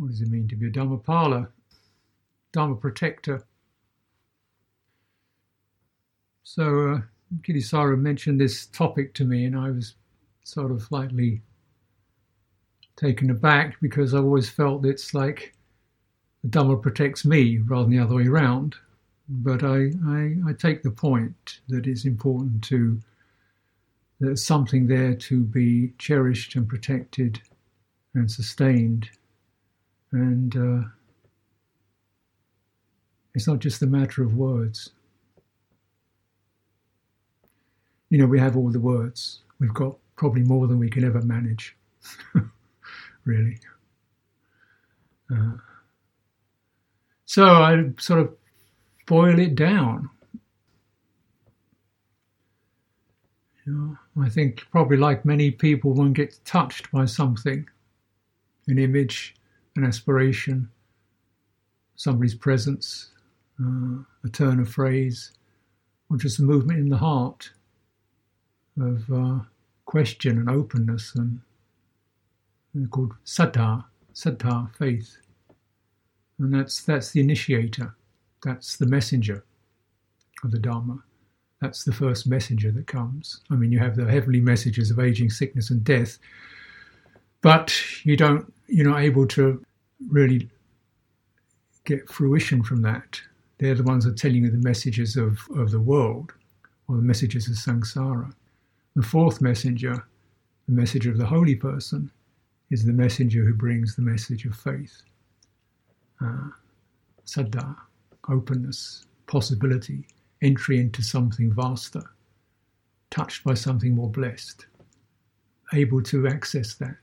what does it mean to be a Dharmapala? Dharma protector. So uh, Kittisaro mentioned this topic to me, and I was sort of slightly taken aback because I've always felt it's like the Dharma protects me rather than the other way around. But I, I, I take the point that it's important to there's something there to be cherished and protected and sustained. And uh, it's not just a matter of words. You know, we have all the words. We've got probably more than we can ever manage, really. Uh, so I sort of boil it down. You know, I think probably like many people, one gets touched by something, an image, an aspiration, somebody's presence, uh, a turn of phrase, or just a movement in the heart of uh, question and openness and, and called saddha, saddha, faith. And that's, that's the initiator, that's the messenger of the Dharma. That's the first messenger that comes. I mean, you have the heavenly messages of aging, sickness, and death, but you don't, you're not able to really get fruition from that. They're the ones that are telling you the messages of, of the world or the messages of samsara. The fourth messenger, the messenger of the holy person, is the messenger who brings the message of faith. Uh, saddha, openness, possibility, entry into something vaster, touched by something more blessed, able to access that,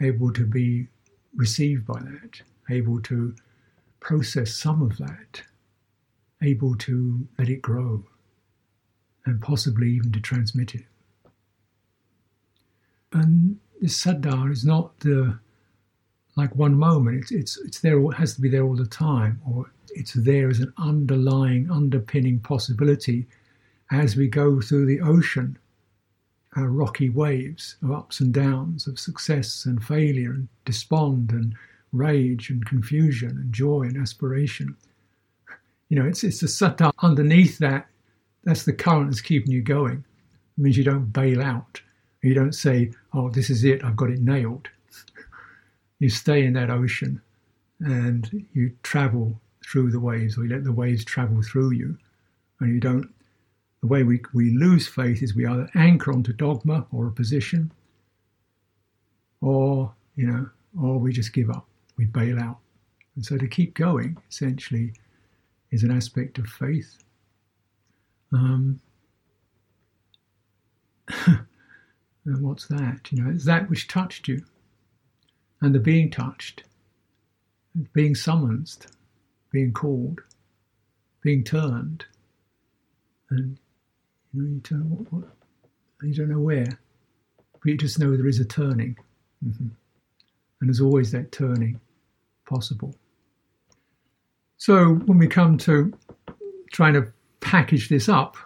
able to be received by that, able to process some of that, able to let it grow, and possibly even to transmit it. And this saddha is not the like one moment. It's it's it's there. It has to be there all the time, or it's there as an underlying, underpinning possibility as we go through the ocean, our rocky waves of ups and downs, of success and failure, and despond and rage and confusion and joy and aspiration. You know, it's it's a saddha underneath that. That's the current that's keeping you going. It means you don't bail out. You don't say, "Oh, this is it. I've got it nailed." you stay in that ocean, and you travel through the waves, or you let the waves travel through you, and you don't. The way we, we lose faith is we either anchor onto dogma or a position, or you know, or we just give up, we bail out. And so to keep going, essentially, is an aspect of faith. Um, and what's that? You know, it's that which touched you, and the being touched, being summoned, being called, being turned, and you know you turn what, what you don't know where, but you just know there is a turning, mm-hmm. and there's always that turning possible. So when we come to trying to package this up,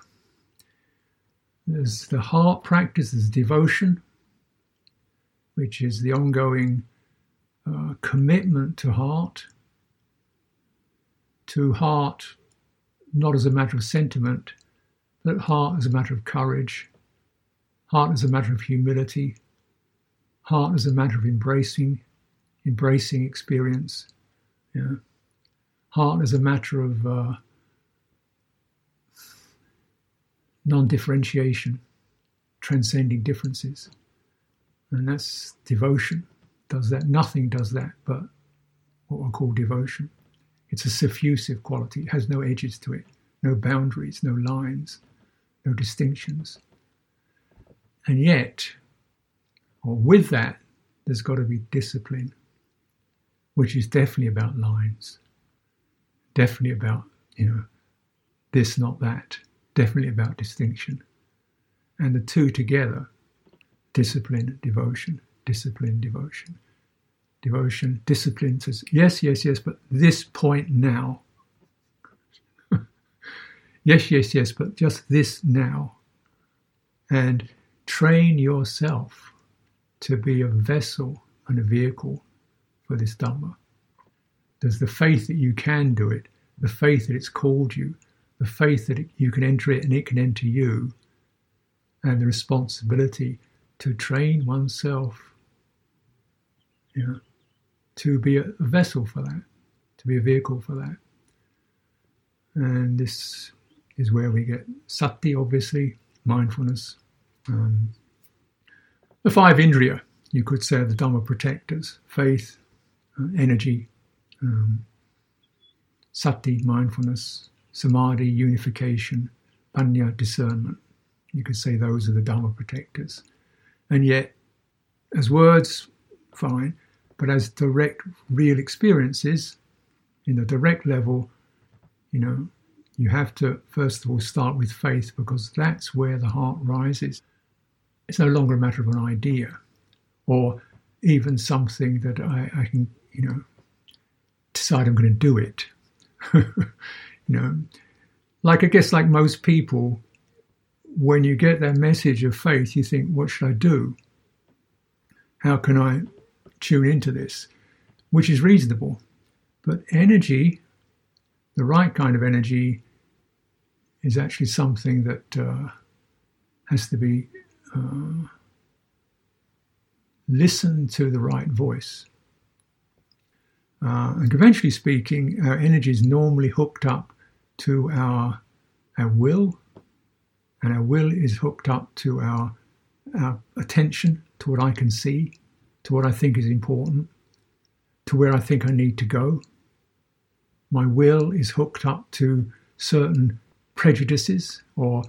there's the heart practice, there's devotion, which is the ongoing uh, commitment to heart, to heart not as a matter of sentiment, but heart is a matter of courage, heart is a matter of humility, heart is a matter of embracing, embracing experience, yeah. heart is a matter of uh, non-differentiation, transcending differences, and that's devotion. Does that? Nothing does that, but what we call devotion. It's a suffusive quality. It has no edges to it, no boundaries, no lines, no distinctions. And yet, or with that, there's got to be discipline, which is definitely about lines, definitely about, you know, this, not that, definitely about distinction. And the two together, discipline, devotion, discipline, devotion, devotion, discipline says, yes, yes, yes, but this point now. Yes, yes, yes, but just this now. And train yourself to be a vessel and a vehicle for this Dhamma. There's the faith that you can do it, the faith that it's called you, the faith that it, you can enter it and it can enter you, and the responsibility to train oneself you know, to be a vessel for that, to be a vehicle for that. And this is where we get sati, obviously, mindfulness. Um, the five indriya, you could say, the Dhamma protectors faith, uh, energy, um, sati, mindfulness, samadhi, unification, panya, discernment. You could say those are the Dhamma protectors. And yet, as words, fine, but as direct, real experiences, in the direct level, you know, you have to first of all start with faith because that's where the heart rises. It's no longer a matter of an idea or even something that I, I can, you know, decide I'm going to do it. you know, like I guess, like most people, when you get that message of faith, you think, what should I do? How can I tune into this? Which is reasonable. But energy, the right kind of energy, is actually something that uh, has to be uh, listened to the right voice. Uh, and conventionally speaking, our energy is normally hooked up to our our will, and our will is hooked up to our our attention to what I can see, to what I think is important, to where I think I need to go. My will is hooked up to certain prejudices or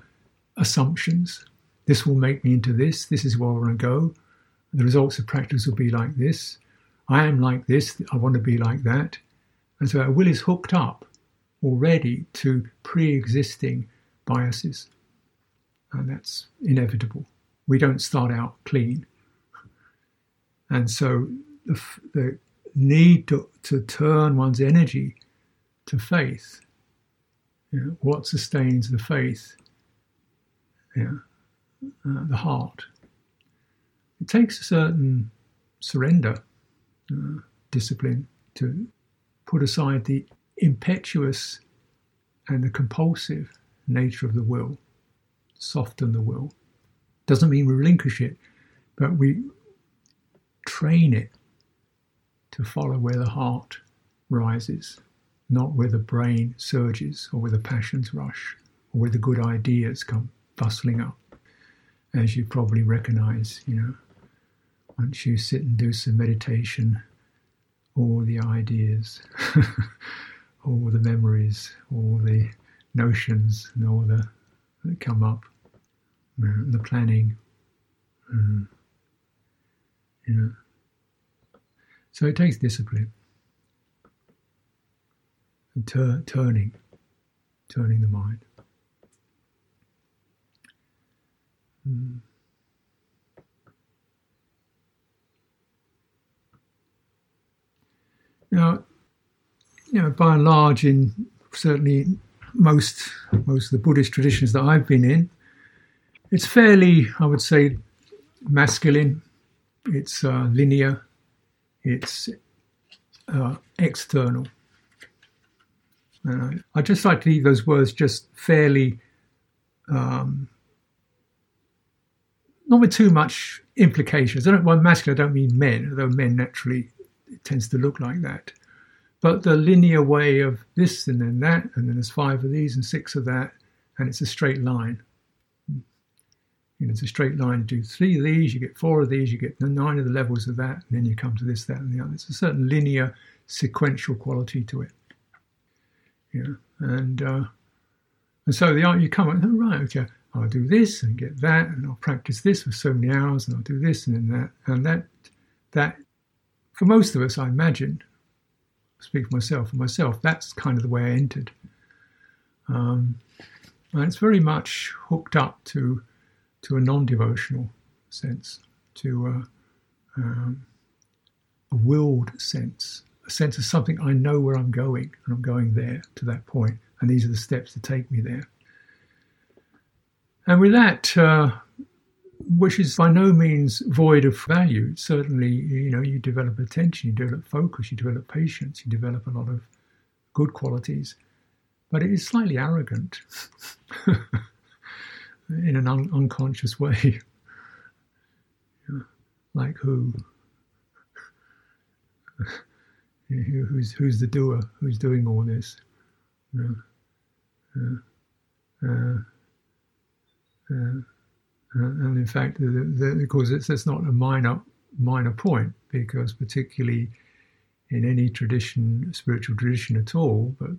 assumptions. This will make me into this. This is where I want to go. The results of practice will be like this. I am like this. I want to be like that. And so our will is hooked up already to pre existing biases. And that's inevitable. We don't start out clean. And so the, the need to, to turn one's energy to faith you know, what sustains the faith? Uh, the heart. It takes a certain surrender, uh, discipline to put aside the impetuous and the compulsive nature of the will, soften the will. Doesn't mean we relinquish it, but we train it to follow where the heart rises not where the brain surges or where the passions rush or where the good ideas come bustling up. As you probably recognize, you know, once you sit and do some meditation, all the ideas, all the memories, all the notions, and all the that come up, you know, the planning, um, you know. So it takes discipline and tur- turning, turning the mind. Mm. Now, you know, by and large, in certainly most most of the Buddhist traditions that I've been in, it's fairly, I would say, masculine. It's uh, linear. It's uh, external. And I, I just like to leave those words just fairly, um, not with too much implications. I don't, by masculine, I don't mean men, although men naturally tends to look like that. But the linear way of this and then that, and then there's five of these and six of that, and it's a straight line. You know, it's a straight line. You do three of these, you get four of these, you get nine of the levels of that, and then you come to this, that, and the other. It's a certain linear, sequential quality to it. Know, and uh, and so the art you come up, oh, right, okay, I'll do this and get that, and I'll practice this for so many hours, and I'll do this and then that, and that that for most of us, I imagine, speak for myself, for myself, that's kind of the way I entered. Um, and it's very much hooked up to to a non-devotional sense, to a, um, a willed sense a sense of something I know where I'm going, and I'm going there to that point, and these are the steps to take me there. And with that, uh, which is by no means void of value. Certainly, you know, you develop attention, you develop focus, you develop patience, you develop a lot of good qualities, but it is slightly arrogant in an un- unconscious way. like who? who's who's the doer? Who's doing all this? You know? uh, uh, uh, and in fact, the, the, because it's, it's not a minor minor point, because particularly in any tradition, spiritual tradition at all, but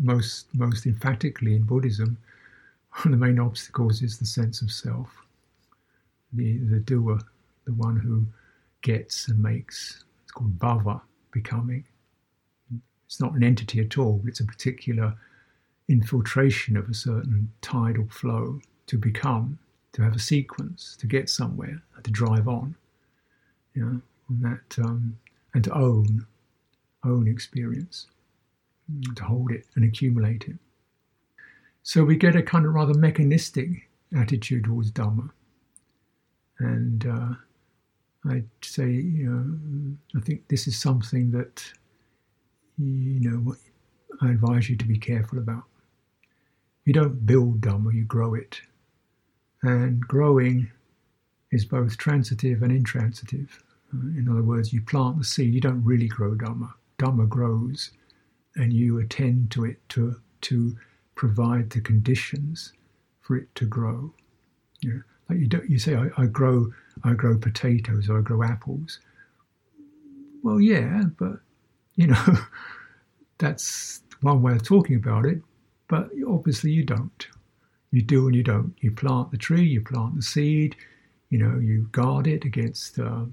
most most emphatically in Buddhism, one of the main obstacles is the sense of self, the the doer, the one who gets and makes. It's called bhava, becoming. It's not an entity at all, it's a particular infiltration of a certain tidal flow to become, to have a sequence, to get somewhere, to drive on. You know, and that um, and to own, own experience, to hold it and accumulate it. So we get a kind of rather mechanistic attitude towards Dhamma. And uh, I'd say, you know, I think this is something that, you know, I advise you to be careful about. You don't build Dhamma, you grow it. And growing is both transitive and intransitive. Uh, in other words, you plant the seed, you don't really grow Dhamma. Dhamma grows, and you attend to it to, to provide the conditions for it to grow. Like you, don't, you say, I, I grow, I grow potatoes I grow apples. Well, yeah, but you know, that's one way of talking about it. But obviously, you don't. You do and you don't. You plant the tree, you plant the seed, you know, you guard it against uh,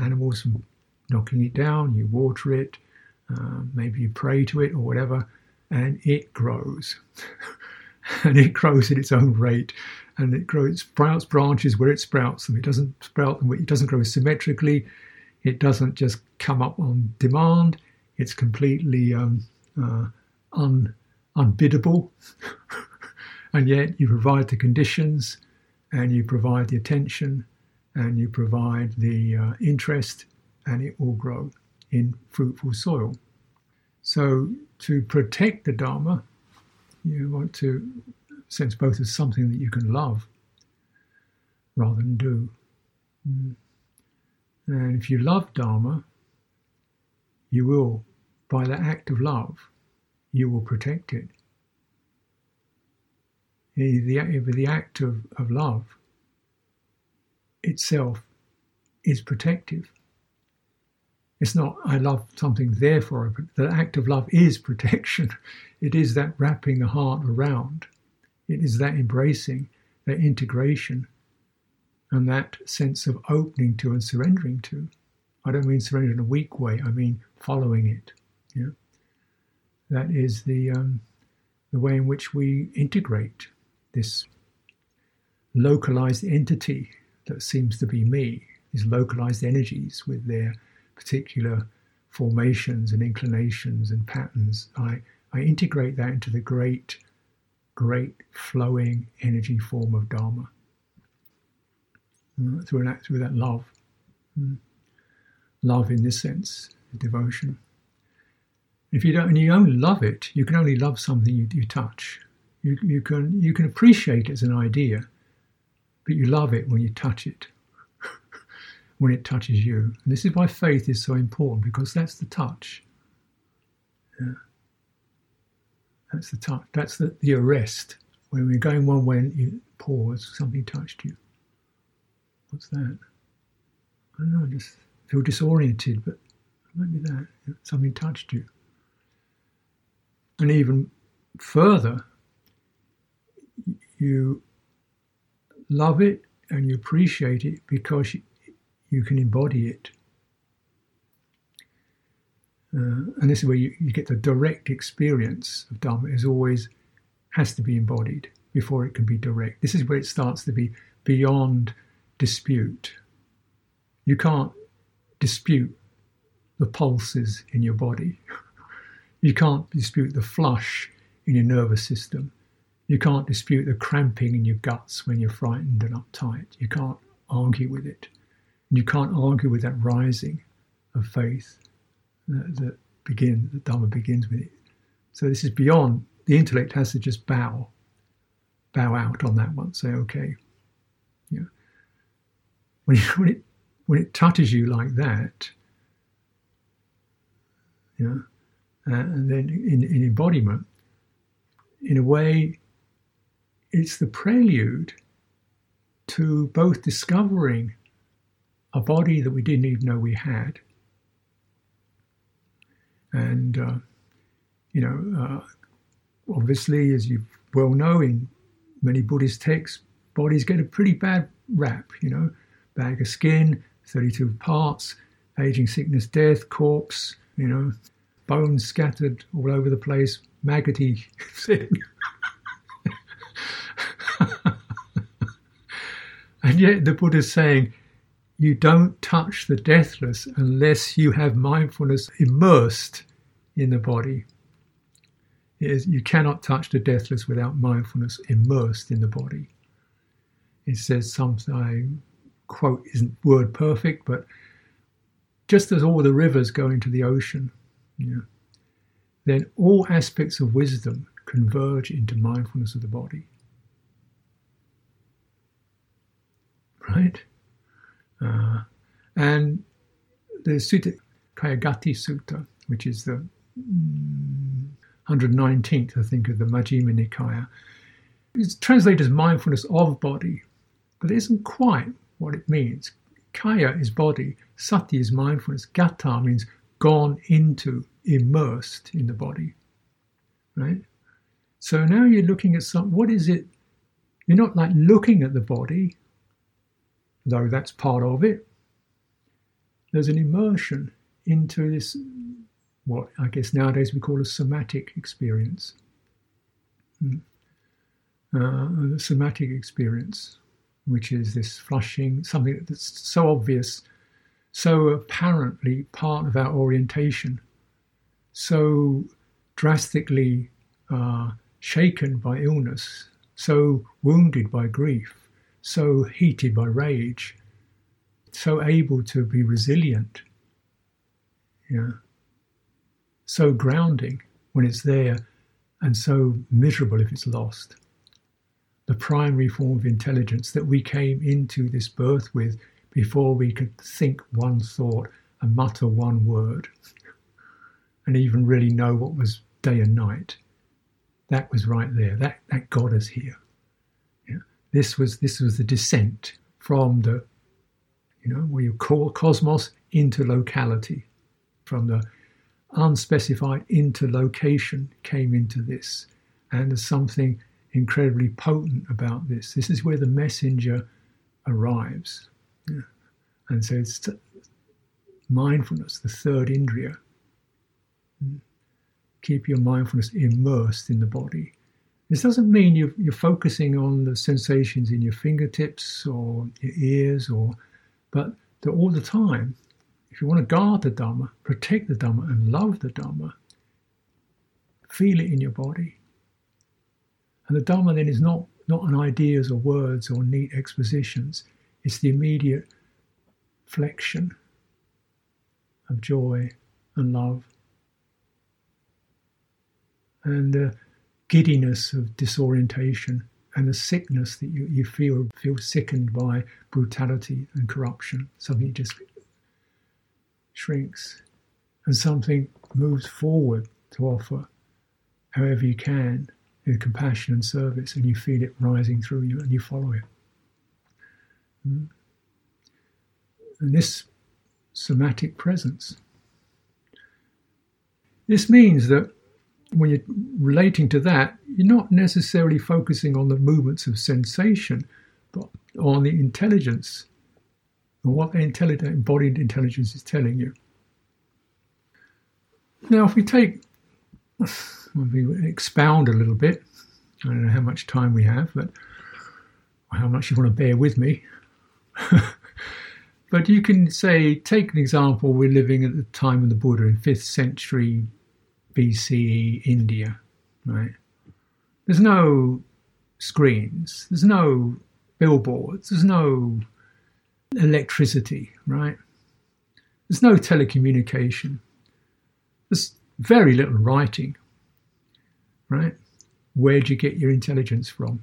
animals from knocking it down, you water it, uh, maybe you pray to it or whatever, and it grows. and it grows at its own rate and it grows, sprouts branches where it sprouts them. It doesn't sprout them, it doesn't grow symmetrically. It doesn't just come up on demand. It's completely um, uh, un, unbiddable. and yet you provide the conditions and you provide the attention and you provide the uh, interest and it will grow in fruitful soil. So to protect the Dharma, you want to sense both as something that you can love rather than do. Mm. And if you love Dharma, you will, by the act of love, you will protect it. The, the act of, of love itself is protective. It's not, I love something, therefore, the act of love is protection. It is that wrapping the heart around. It is that embracing, that integration, and that sense of opening to and surrendering to. I don't mean surrender in a weak way, I mean following it. Yeah? That is the, um, the way in which we integrate this localized entity that seems to be me, these localized energies with their particular formations and inclinations and patterns. I, I integrate that into the great, great flowing energy form of Dharma mm, through, that, through that love. Mm. Love in this sense, devotion. If you don't, and you only love it, you can only love something you, you touch. You, you, can, you can appreciate it as an idea, but you love it when you touch it, when it touches you. And this is why faith is so important, because that's the touch. Yeah. That's the touch. That's the, the arrest. When we're going one way and you pause, something touched you. What's that? I don't know, I just feel disoriented, but maybe that. Something touched you. And even further, you love it and you appreciate it because you, can embody it. Uh, and this is where you, you, get the direct experience of Dharma is always has to be embodied before it can be direct. This is where it starts to be beyond dispute. You can't dispute the pulses in your body. you can't dispute the flush in your nervous system. You can't dispute the cramping in your guts when you're frightened and uptight. You can't argue with it. And you can't argue with that rising of faith that, that begins, the Dharma begins with it. So this is beyond, the intellect has to just bow, bow out on that one, say, okay. Yeah. When, you, when, it, when it touches you like that, yeah, uh, and then in, in embodiment, in a way, it's the prelude to both discovering a body that we didn't even know we had. And, uh, you know, uh, obviously, as you well know in many Buddhist texts, bodies get a pretty bad rap, you know, bag of skin, 32 parts, aging, sickness, death, corpse, you know, bones scattered all over the place, maggoty thing. and yet the Buddha is saying, you don't touch the deathless unless you have mindfulness immersed in the body. Is, you cannot touch the deathless without mindfulness immersed in the body. It says something, quote, isn't word perfect, but just as all the rivers go into the ocean, you know, then all aspects of wisdom converge into mindfulness of the body. Right? Uh, and the Sutta Kayagati Sutta, which is the 119th, I think, of the Majjhima Nikaya, is translated as mindfulness of body, but it isn't quite what it means. Kaya is body, sati is mindfulness, gata means gone into, immersed in the body. Right? So now you're looking at some, what is it? You're not like looking at the body, though that's part of it. There's an immersion into this, what I guess nowadays we call a somatic experience. Hmm. Uh, somatic experience, which is this flushing, something that's so obvious so apparently part of our orientation, so drastically uh, shaken by illness, so wounded by grief, so heated by rage, so able to be resilient, yeah, so grounding when it's there, and so miserable if it's lost. The primary form of intelligence that we came into this birth with before we could think one thought and mutter one word and even really know what was day and night. That was right there. That, that got us here. This was this was the descent from the, you know, where you call cosmos into locality, from the unspecified into location came into this, and there's something incredibly potent about this. This is where the messenger arrives. Yeah. And so it's mindfulness, the third indriya. Hmm. Keep your mindfulness immersed in the body. This doesn't mean you're, you're focusing on the sensations in your fingertips or your ears, or, but that all the time, if you want to guard the Dhamma, protect the Dhamma, and love the Dhamma, feel it in your body. And the Dhamma then is not, not an ideas or words or neat expositions. It's the immediate flexion of joy and love, and the giddiness of disorientation, and the sickness that you, you feel feel sickened by brutality and corruption. Something just shrinks, and something moves forward to offer, however you can, in compassion and service, and you feel it rising through you, and you follow it. Mm. And this somatic presence. This means that when you're relating to that, you're not necessarily focusing on the movements of sensation, but on the intelligence and what the intelligent, embodied intelligence is telling you. Now, if we take, if we expound a little bit, I don't know how much time we have, but how much you want to bear with me. but you can say, take an example, we're living at the time of the Buddha in 5th century BCE India, right? There's no screens, there's no billboards, there's no electricity, right? There's no telecommunication. There's very little writing, right? Where do you get your intelligence from?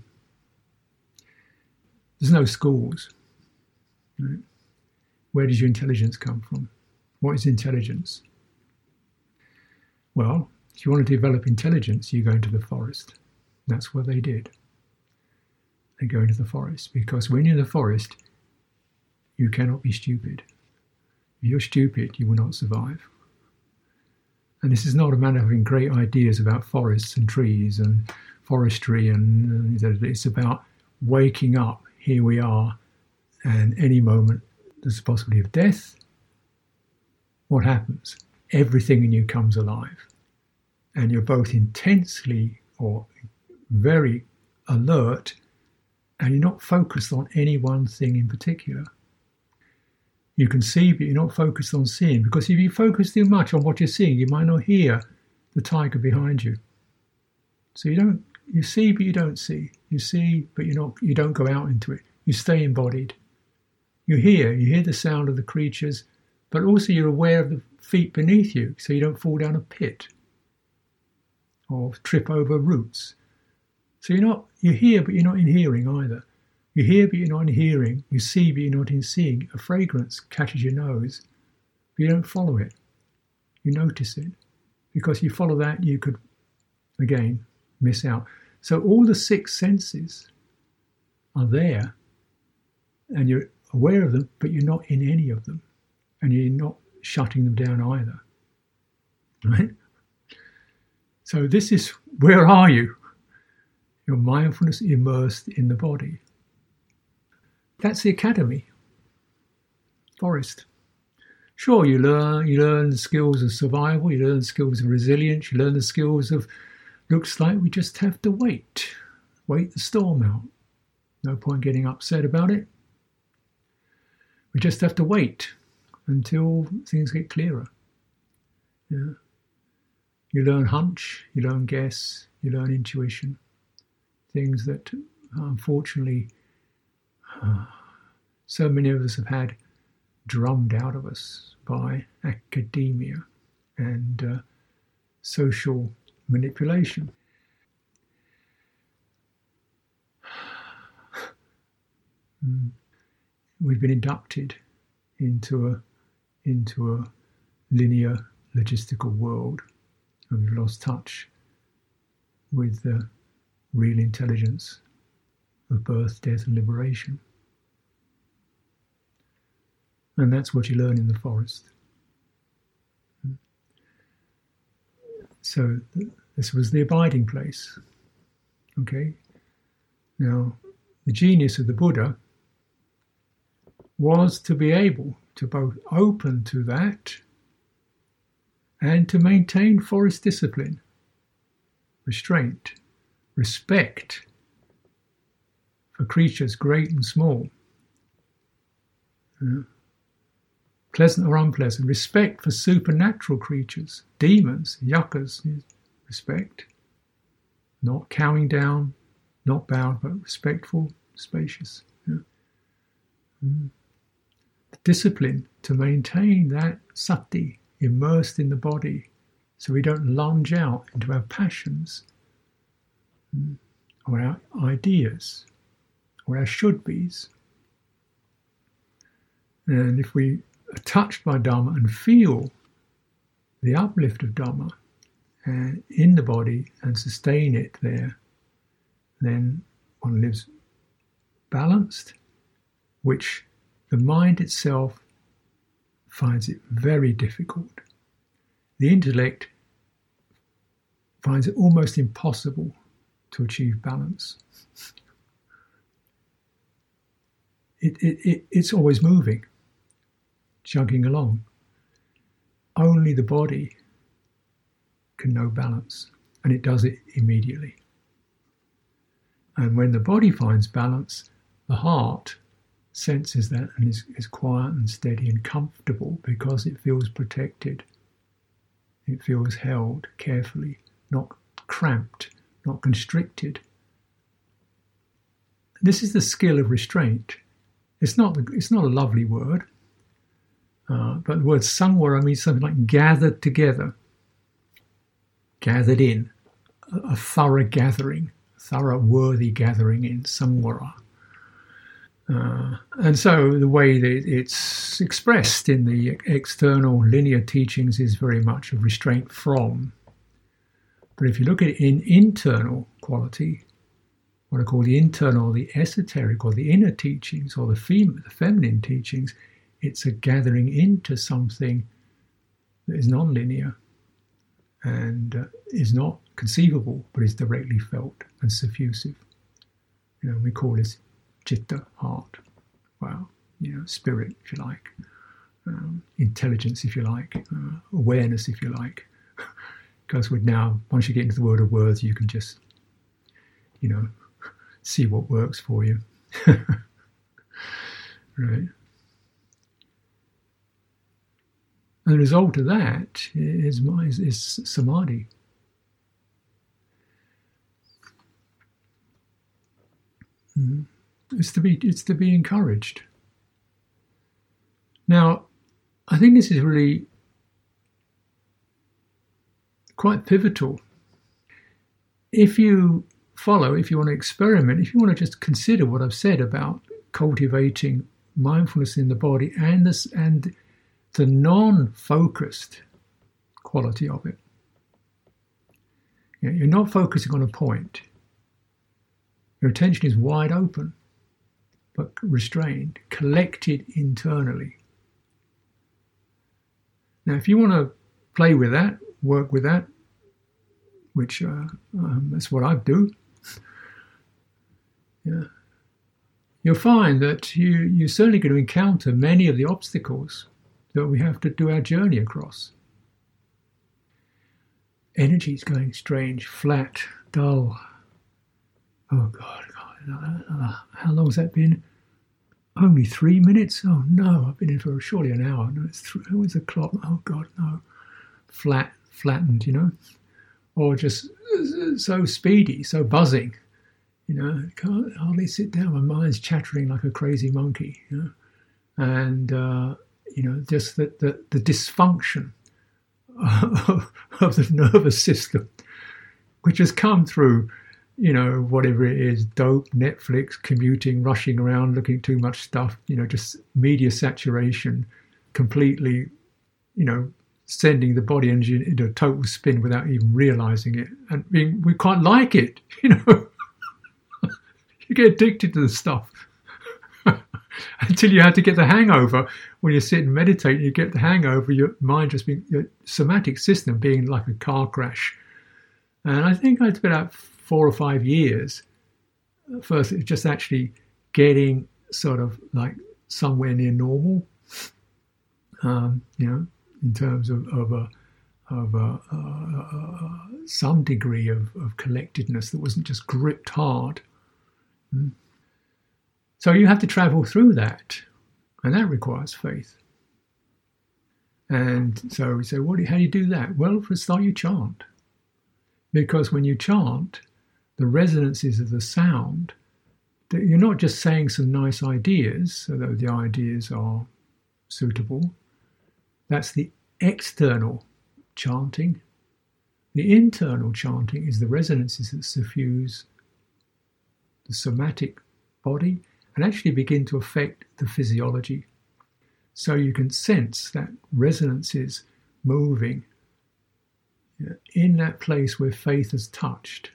There's no schools. Right? Where does your intelligence come from? What is intelligence? Well, if you want to develop intelligence, you go into the forest. That's what they did. They go into the forest because when you're in the forest, you cannot be stupid. If you're stupid, you will not survive. And this is not a matter of having great ideas about forests and trees and forestry, and uh, it's about waking up. Here we are, and any moment there's a possibility of death. What happens? Everything in you comes alive, and you're both intensely or very alert, and you're not focused on any one thing in particular. You can see, but you're not focused on seeing. Because if you focus too much on what you're seeing, you might not hear the tiger behind you. So you don't you see but you don't see. You see but you're not you don't go out into it. You stay embodied. You hear, you hear the sound of the creatures, but also you're aware of the feet beneath you, so you don't fall down a pit or trip over roots. So you're not you hear but you're not in hearing either. You hear, but you're not in hearing. You see, but you're not in seeing. A fragrance catches your nose, but you don't follow it. You notice it. Because you follow that, you could, again, miss out. So all the six senses are there, and you're aware of them, but you're not in any of them. And you're not shutting them down either. Right? So this is where are you? Your mindfulness immersed in the body. That's the academy. Forest. Sure, you learn you learn the skills of survival, you learn the skills of resilience, you learn the skills of looks like we just have to wait. Wait the storm out. No point getting upset about it. We just have to wait until things get clearer. Yeah. You learn hunch, you learn guess, you learn intuition. Things that unfortunately so many of us have had drummed out of us by academia and uh, social manipulation. Mm. We've been inducted into a into a linear logistical world and we've lost touch with the real intelligence of birth, death, and liberation. And that's what you learn in the forest. So this was the abiding place. Okay? Now, the genius of the Buddha was to be able to both open to that and to maintain forest discipline, restraint, respect for creatures great and small. Yeah. Pleasant or unpleasant, respect for supernatural creatures, demons, yakkhas, respect. Not cowing down, not bowed, but respectful, spacious. Yeah. Mm. Discipline to maintain that sati immersed in the body so we don't lunge out into our passions mm, or our ideas or our should be's. And if we are touched by Dharma and feel the uplift of Dharma uh, in the body and sustain it there, then one lives balanced, which the mind itself finds it very difficult. The intellect finds it almost impossible to achieve balance. it, it, it, it's always moving, chugging along. Only the body can know balance, and it does it immediately. And when the body finds balance, the heart senses that and is, is quiet and steady and comfortable because it feels protected. It feels held carefully, not cramped, not constricted. This is the skill of restraint It's not it's not a lovely word, uh, but the word samvara means something like gathered together, gathered in, a, a thorough gathering, thorough worthy gathering in samvara. Uh, and so the way that it's expressed in the external linear teachings is very much of restraint from. But if you look at it in internal quality, what I call the internal, the esoteric, or the inner teachings, or the, fem- the feminine teachings, it's a gathering into something that is non-linear and uh, is not conceivable, but is directly felt and suffusive. You know, we call this chitta, heart, well, you know, spirit, if you like, um, intelligence, if you like, uh, awareness, if you like. because with now, once you get into the world of words, you can just, you know, see what works for you. right. And the result of that is, is, is samadhi. Mm. It's to be it's to be encouraged. Now, I think this is really quite pivotal. If you follow, if you want to experiment, if you want to just consider what I've said about cultivating mindfulness in the body and this and the non-focused quality of it. You're not focusing on a point. Your attention is wide open, but restrained, collected internally. Now, if you want to play with that, work with that, which uh, um, that's what I do. yeah, you'll find that you you're certainly going to encounter many of the obstacles that we have to do our journey across. Energy is going strange, flat, dull. Oh God, how long has that been? Only three minutes? Oh no, I've been in for surely an hour. No, it's three. Where's the clock? Oh God, no. Flat, flattened, you know, or just so speedy, so buzzing. You know, can't hardly sit down. My mind's chattering like a crazy monkey. You know, and uh, you know, just the, the, the dysfunction of, of, the nervous system, which has come through, you know, whatever it is, dope, Netflix, commuting, rushing around, looking too much stuff, you know, just media saturation, completely, you know, sending the body engine into a total spin without even realizing it. And being, we quite like it, you know. you get addicted to the stuff. until you have to get the hangover. When you sit and meditate, you get the hangover. Your mind just being your somatic system being like a car crash. And I think it's been about four or five years. First, it's just actually getting sort of like somewhere near normal. Um, you know, in terms of, of a of a, uh, some degree of, of collectedness that wasn't just gripped hard. Mm. So you have to travel through that, and that requires faith. And so we say, what, how do you do that? Well, for a start, you chant. Because when you chant, the resonances of the sound, that you're not just saying some nice ideas, although the ideas are suitable. That's the external chanting. The internal chanting is the resonances that suffuse the somatic body and actually begin to affect the physiology. So you can sense that resonances moving in that place where faith has touched.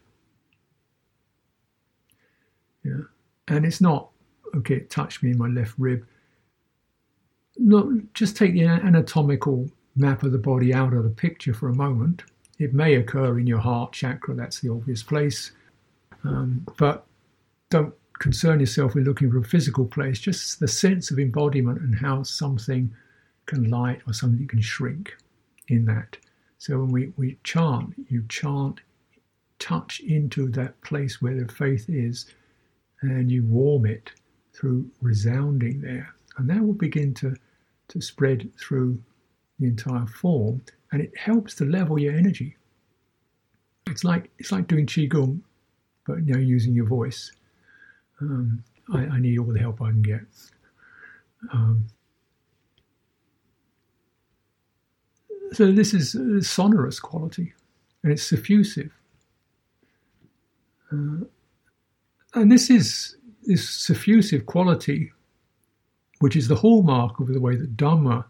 Yeah. And it's not, okay, it touched me in my left rib. No, just take the anatomical map of the body out of the picture for a moment. It may occur in your heart chakra, that's the obvious place. Um, but don't concern yourself with looking for a physical place, just the sense of embodiment and how something can light or something can shrink in that. So when we, we chant, you chant, touch into that place where the faith is, and you warm it through resounding there. And that will begin to, to spread through the entire form, and it helps to level your energy. It's like it's like doing qigong, but you know using your voice. Um, I, I, need all the help I can get. Um, so this is a sonorous quality, and it's suffusive. Uh, and this is this suffusive quality, which is the hallmark of the way that Dhamma,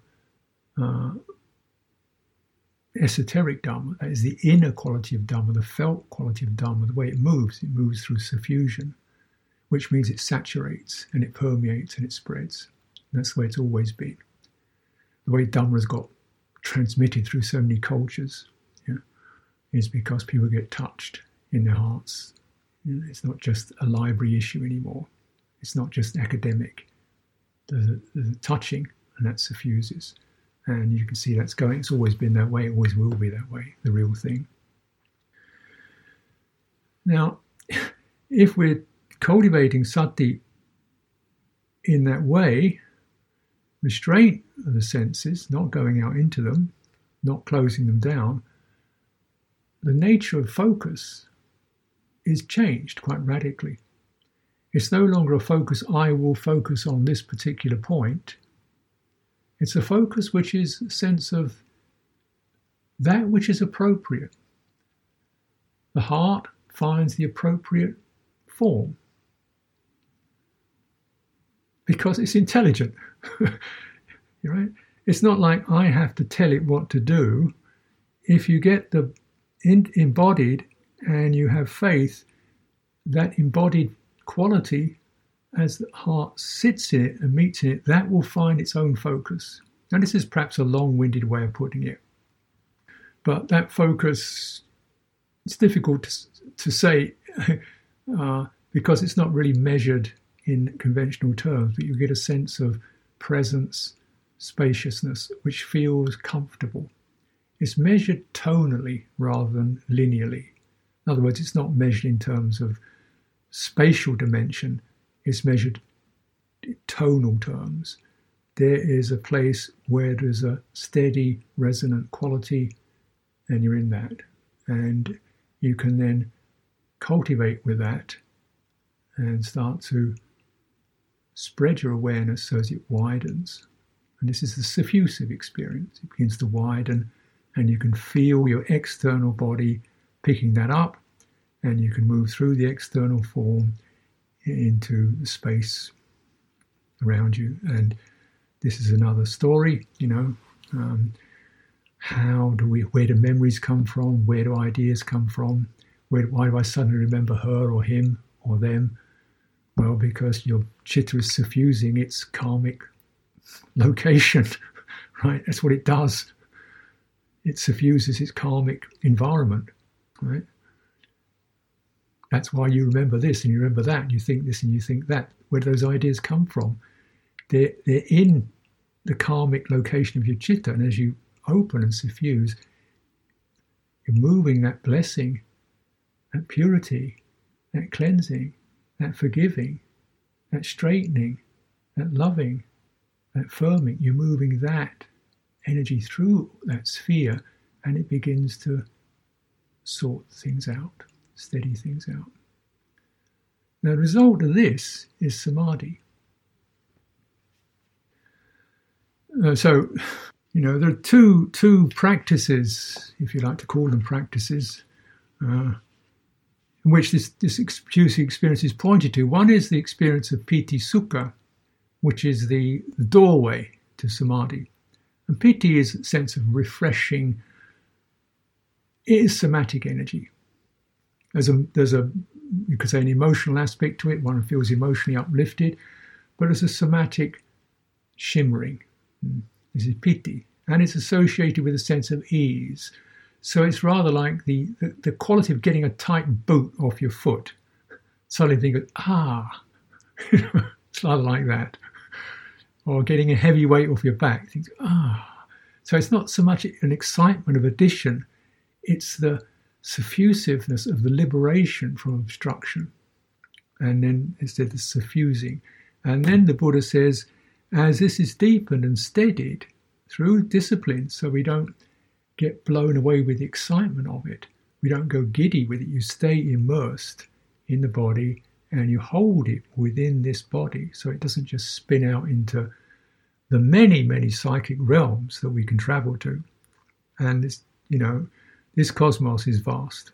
uh, esoteric Dhamma, that is the inner quality of Dhamma, the felt quality of Dhamma, the way it moves, it moves through suffusion, which means it saturates and it permeates and it spreads. And that's the way it's always been. The way Dhamma has got transmitted through so many cultures yeah, is because people get touched in their hearts it's not just a library issue anymore. It's not just academic. There's a, there's a touching, and that suffuses. And you can see that's going. It's always been that way. It always will be that way. The real thing. Now, if we're cultivating sati in that way, restraint of the senses, not going out into them, not closing them down, the nature of focus is changed quite radically. It's no longer a focus, I will focus on this particular point. It's a focus which is a sense of that which is appropriate. The heart finds the appropriate form because it's intelligent. right? It's not like I have to tell it what to do. If you get the embodied and you have faith, that embodied quality, as the heart sits in it and meets in it, that will find its own focus. Now, this is perhaps a long winded way of putting it, but that focus, it's difficult to, to say uh, because it's not really measured in conventional terms, but you get a sense of presence, spaciousness, which feels comfortable. It's measured tonally rather than linearly. In other words, it's not measured in terms of spatial dimension, it's measured in tonal terms. There is a place where there's a steady, resonant quality, and you're in that. And you can then cultivate with that and start to spread your awareness so as it widens. And this is the suffusive experience. It begins to widen, and you can feel your external body picking that up, and you can move through the external form into the space around you. And this is another story, you know. Um, how do we? Where do memories come from? Where do ideas come from? Where, why do I suddenly remember her or him or them? Well, because your chitta is suffusing its karmic location, right? That's what it does. It suffuses its karmic environment right? That's why you remember this and you remember that, and you think this and you think that. Where do those ideas come from? They're, they're in the karmic location of your chitta, and as you open and suffuse, you're moving that blessing, that purity, that cleansing, that forgiving, that straightening, that loving, that firming. You're moving that energy through that sphere, and it begins to sort things out, steady things out. Now, the result of this is samadhi. Uh, so, you know, there are two two practices, if you like to call them practices, uh, in which this this juicy experience is pointed to. One is the experience of piti sukha, which is the, the doorway to samadhi, and piti is a sense of refreshing is somatic energy. There's a, there's a, you could say, an emotional aspect to it. One feels emotionally uplifted, but there's a somatic shimmering. Hmm. This is piti, and it's associated with a sense of ease. So it's rather like the, the, the quality of getting a tight boot off your foot. Suddenly think, ah, it's rather like that. Or getting a heavy weight off your back. Think, ah. So it's not so much an excitement of addition it's the suffusiveness of the liberation from obstruction. And then instead the suffusing. And then the Buddha says, as this is deepened and steadied through discipline, so we don't get blown away with the excitement of it, we don't go giddy with it, you stay immersed in the body and you hold it within this body so it doesn't just spin out into the many, many psychic realms that we can travel to. And you know, this cosmos is vast.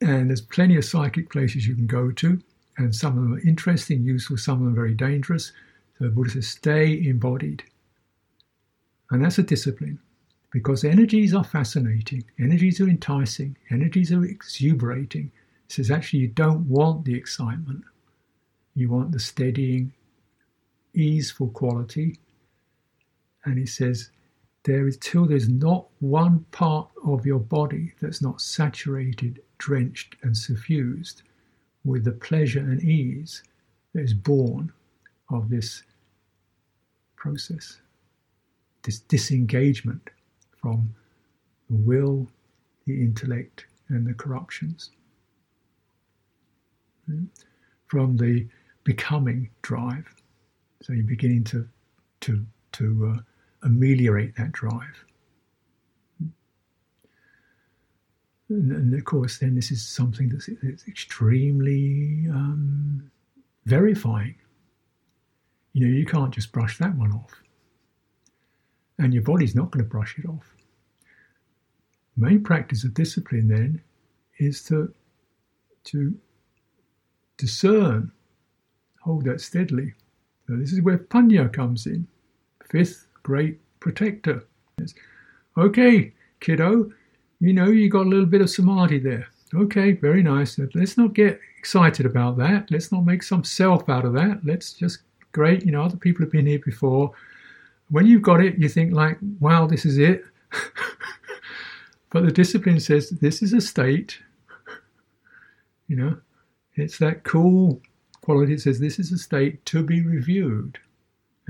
And there's plenty of psychic places you can go to, and some of them are interesting, useful, some of them are very dangerous. So the Buddha says, stay embodied. And that's a discipline because energies are fascinating, energies are enticing, energies are exuberating. It says actually you don't want the excitement, you want the steadying, easeful quality. And he says, there is till there's not one part of your body that's not saturated, drenched, and suffused with the pleasure and ease that is born of this process, this disengagement from the will, the intellect, and the corruptions. From the becoming drive. So you're beginning to, to, to uh, ameliorate that drive. And, of course, then this is something that's, that's extremely um, verifying. You know, you can't just brush that one off. And your body's not going to brush it off. Main practice of discipline then is to, to discern, hold that steadily. So this is where panya comes in. Fifth great protector. Okay, kiddo, you know you got a little bit of samadhi there. Okay, very nice. Let's not get excited about that. Let's not make some self out of that. Let's just great. You know, other people have been here before. When you've got it, you think like, wow, this is it. but the discipline says this is a state. You know, it's that cool quality. It says this is a state to be reviewed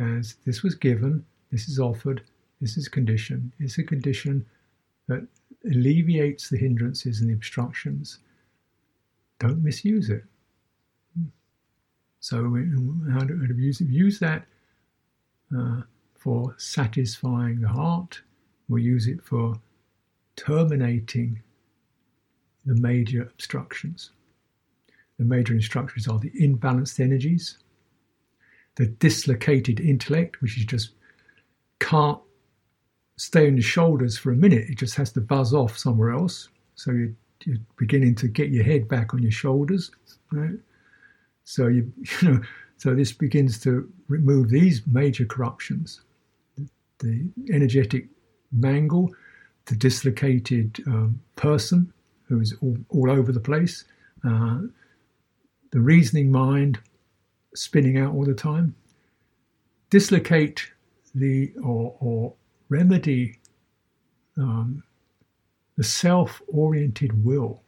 as this was given this is offered. This is condition. It's a condition that alleviates the hindrances and the obstructions. Don't misuse it. So, how to, use it? Use that uh, for satisfying the heart. We'll use it for terminating the major obstructions. The major obstructions are the imbalanced energies, the dislocated intellect, which is just can't stay on your shoulders for a minute. It just has to buzz off somewhere else. So you, you're beginning to get your head back on your shoulders, right? So you, you know, so this begins to remove these major corruptions, the energetic mangle, the dislocated um, person who is all, all over the place, uh, the reasoning mind spinning out all the time. Dislocate the or, or remedy um, the self-oriented will,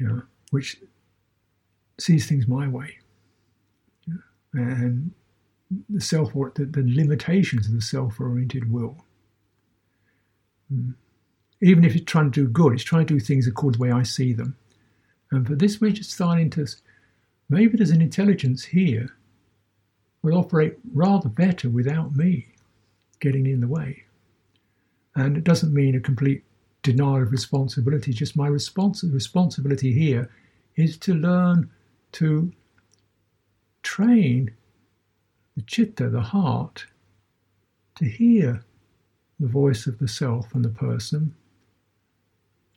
yeah, which sees things my way, yeah, and the self the, the limitations of the self-oriented will. Mm. Even if it's trying to do good, it's trying to do things according to the way I see them. And for this, we're just starting to maybe there's an intelligence here will operate rather better without me getting in the way. And it doesn't mean a complete denial of responsibility, just my respons- responsibility here is to learn to train the chitta, the heart, to hear the voice of the self and the person,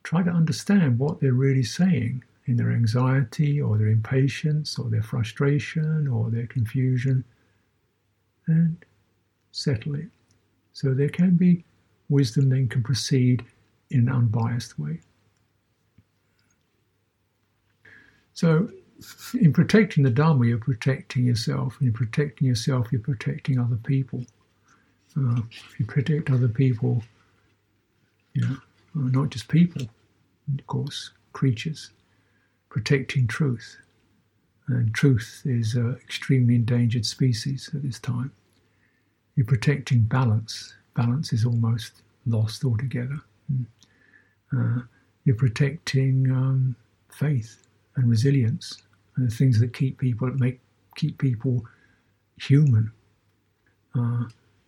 try to understand what they're really saying in their anxiety or their impatience or their frustration or their confusion and settle it. So there can be wisdom then can proceed in an unbiased way. So in protecting the Dharma, you're protecting yourself. And in protecting yourself, you're protecting other people. Uh, if you protect other people, you know, not just people, of course, creatures, protecting truth. And truth is an extremely endangered species at this time. You're protecting balance. Balance is almost lost altogether. Mm. Uh, you're protecting um, faith and resilience and the things that keep people make keep people human. Uh,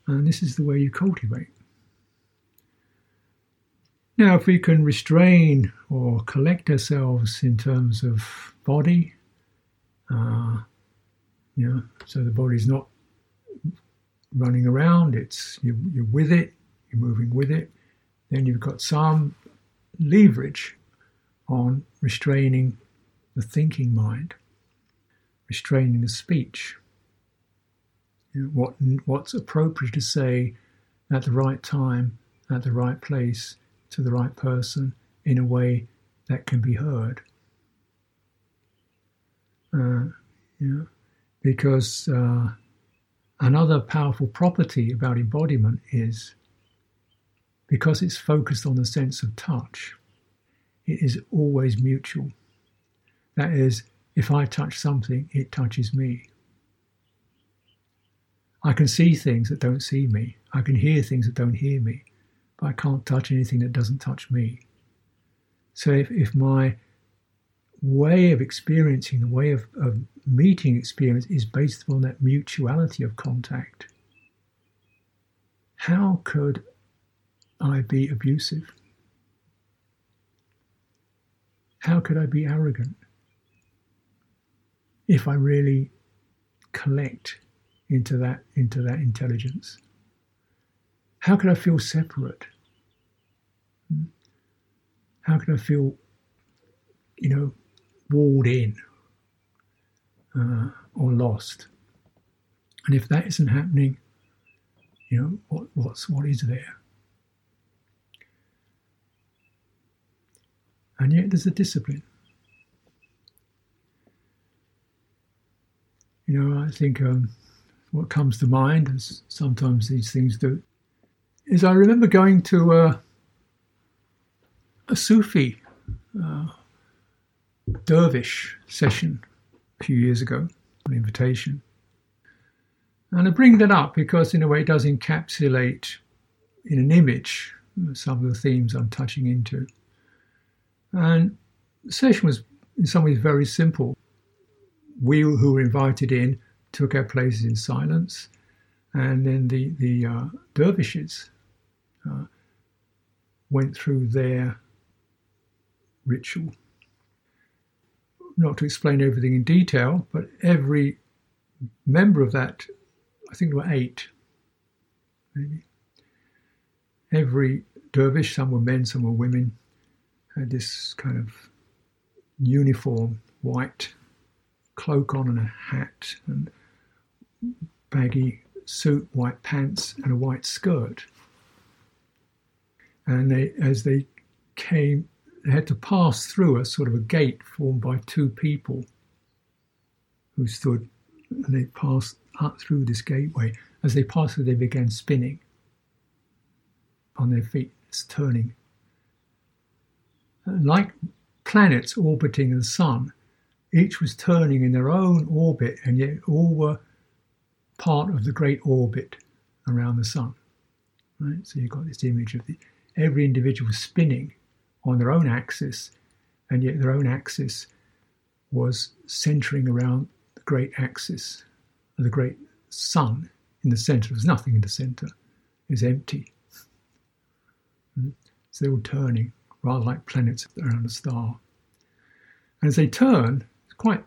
and this is the way you cultivate. Now, if we can restrain or collect ourselves in terms of body, uh, You know, so the body's not running around, it's you, you're with it, you're moving with it. Then you've got some leverage on restraining the thinking mind, restraining the speech. What what's appropriate to say at the right time, at the right place, to the right person, in a way that can be heard. Uh, you because uh, another powerful property about embodiment is because it's focused on the sense of touch, it is always mutual. That is, if I touch something, it touches me. I can see things that don't see me. I can hear things that don't hear me. But I can't touch anything that doesn't touch me. So if, if my way of experiencing, the way of, of meeting experience is based upon that mutuality of contact, how could I be abusive? How could I be arrogant if I really collect into that into that intelligence? How could I feel separate? Hmm? How can I feel, you know, walled in uh, or lost? And if that isn't happening, you know, what, what's what is there? And yet there's a discipline. You know, I think um, what comes to mind, as sometimes these things do, is I remember going to a, a Sufi uh, dervish session a few years ago, an invitation. And I bring that up because, in a way, it does encapsulate in an image some of the themes I'm touching into. And the session was, in some ways, very simple. We who were invited in took our places in silence, and then the, the uh, dervishes uh, went through their ritual. Not to explain everything in detail, but every member of that, I think there were eight, maybe. Every dervish, some were men, some were women, had this kind of uniform white cloak on and a hat and baggy suit, white pants, and a white skirt. And they, as they came they had to pass through a sort of a gate formed by two people who stood and they passed up through this gateway. As they passed through, they began spinning on their feet, turning. And like planets orbiting the sun, each was turning in their own orbit, and yet all were part of the great orbit around the sun. Right? So you've got this image of the, every individual spinning on their own axis, and yet their own axis was centering around the great axis the great sun in the center. There was nothing in the center, it was empty. Hmm? So they were turning, rather like planets around a star. And as they turn, it's quite,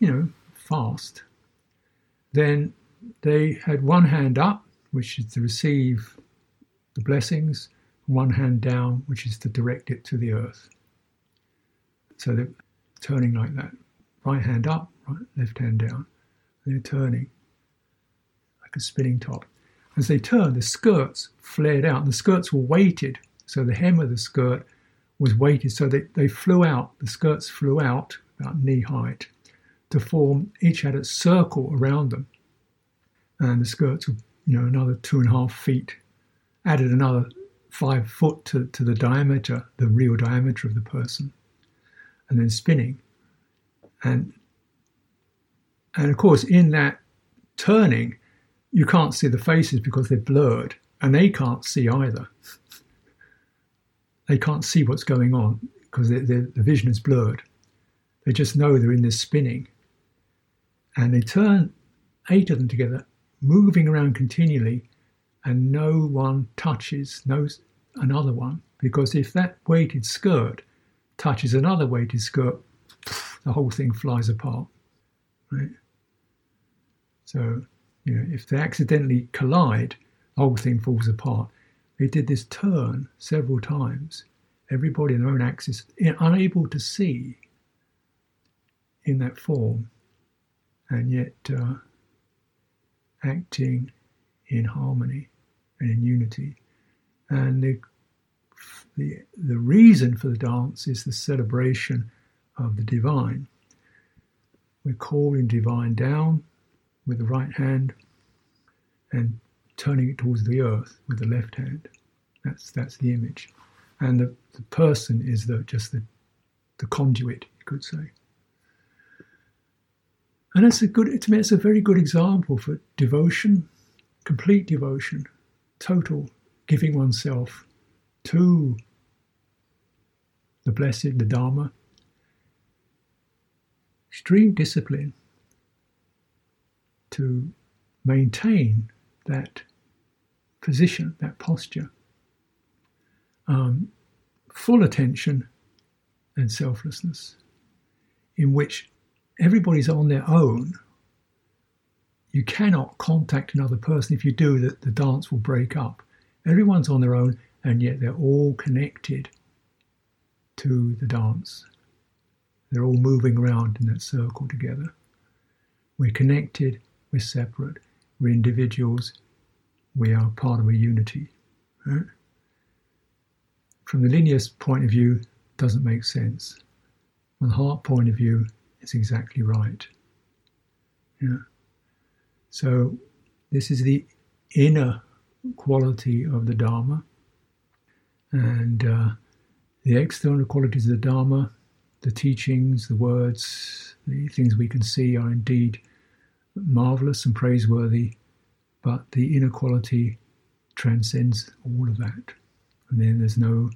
you know, fast, then they had one hand up, which is to receive the blessings, one hand down, which is to direct it to the earth. So they're turning like that. Right hand up, right, left hand down. They're turning like a spinning top. As they turned, the skirts flared out, the skirts were weighted. So the hem of the skirt was weighted, so they, they flew out, the skirts flew out about knee height to form, each had a circle around them. And the skirts were, you know, another two and a half feet, added another five foot to, to the diameter, the real diameter of the person, and then spinning. And and of course, in that turning, you can't see the faces because they're blurred, and they can't see either. they can't see what's going on because the vision is blurred. They just know they're in this spinning. And they turn eight of them together, moving around continually, and no one touches knows another one because if that weighted skirt touches another weighted skirt, the whole thing flies apart. Right? So, you know, if they accidentally collide, the whole thing falls apart. They did this turn several times, everybody in their own axis, unable to see in that form, and yet uh, acting in harmony and in unity. And the, the, the reason for the dance is the celebration of the divine. We're calling divine down with the right hand and turning it towards the earth with the left hand. That's that's the image, and the, the person is the just the the conduit, you could say. And it's a good to me. It's a very good example for devotion, complete devotion, total giving oneself to the blessed, the Dharma, extreme discipline to maintain that position, that posture, um, full attention and selflessness, in which everybody's on their own. You cannot contact another person. If you do, that the dance will break up. Everyone's on their own, and yet they're all connected to the dance. They're all moving around in that circle together. We're connected, we're separate, we're individuals, we are part of a unity. Right? From the linear point of view, doesn't make sense. From the heart point of view, it's exactly right. Yeah. So this is the inner quality of the Dharma, and uh, the external qualities of the Dharma the teachings, the words, the things we can see are indeed marvelous and praiseworthy, but the inner quality transcends all of that. And then there's no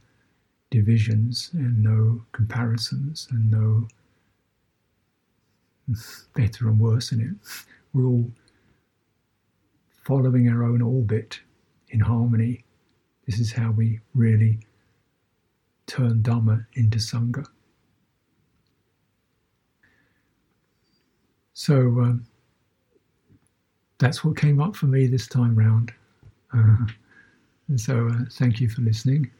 divisions and no comparisons and no better and worse in it. We're all following our own orbit in harmony. This is how we really turn Dhamma into Sangha. So um, that's what came up for me this time round. Uh, so uh, thank you for listening.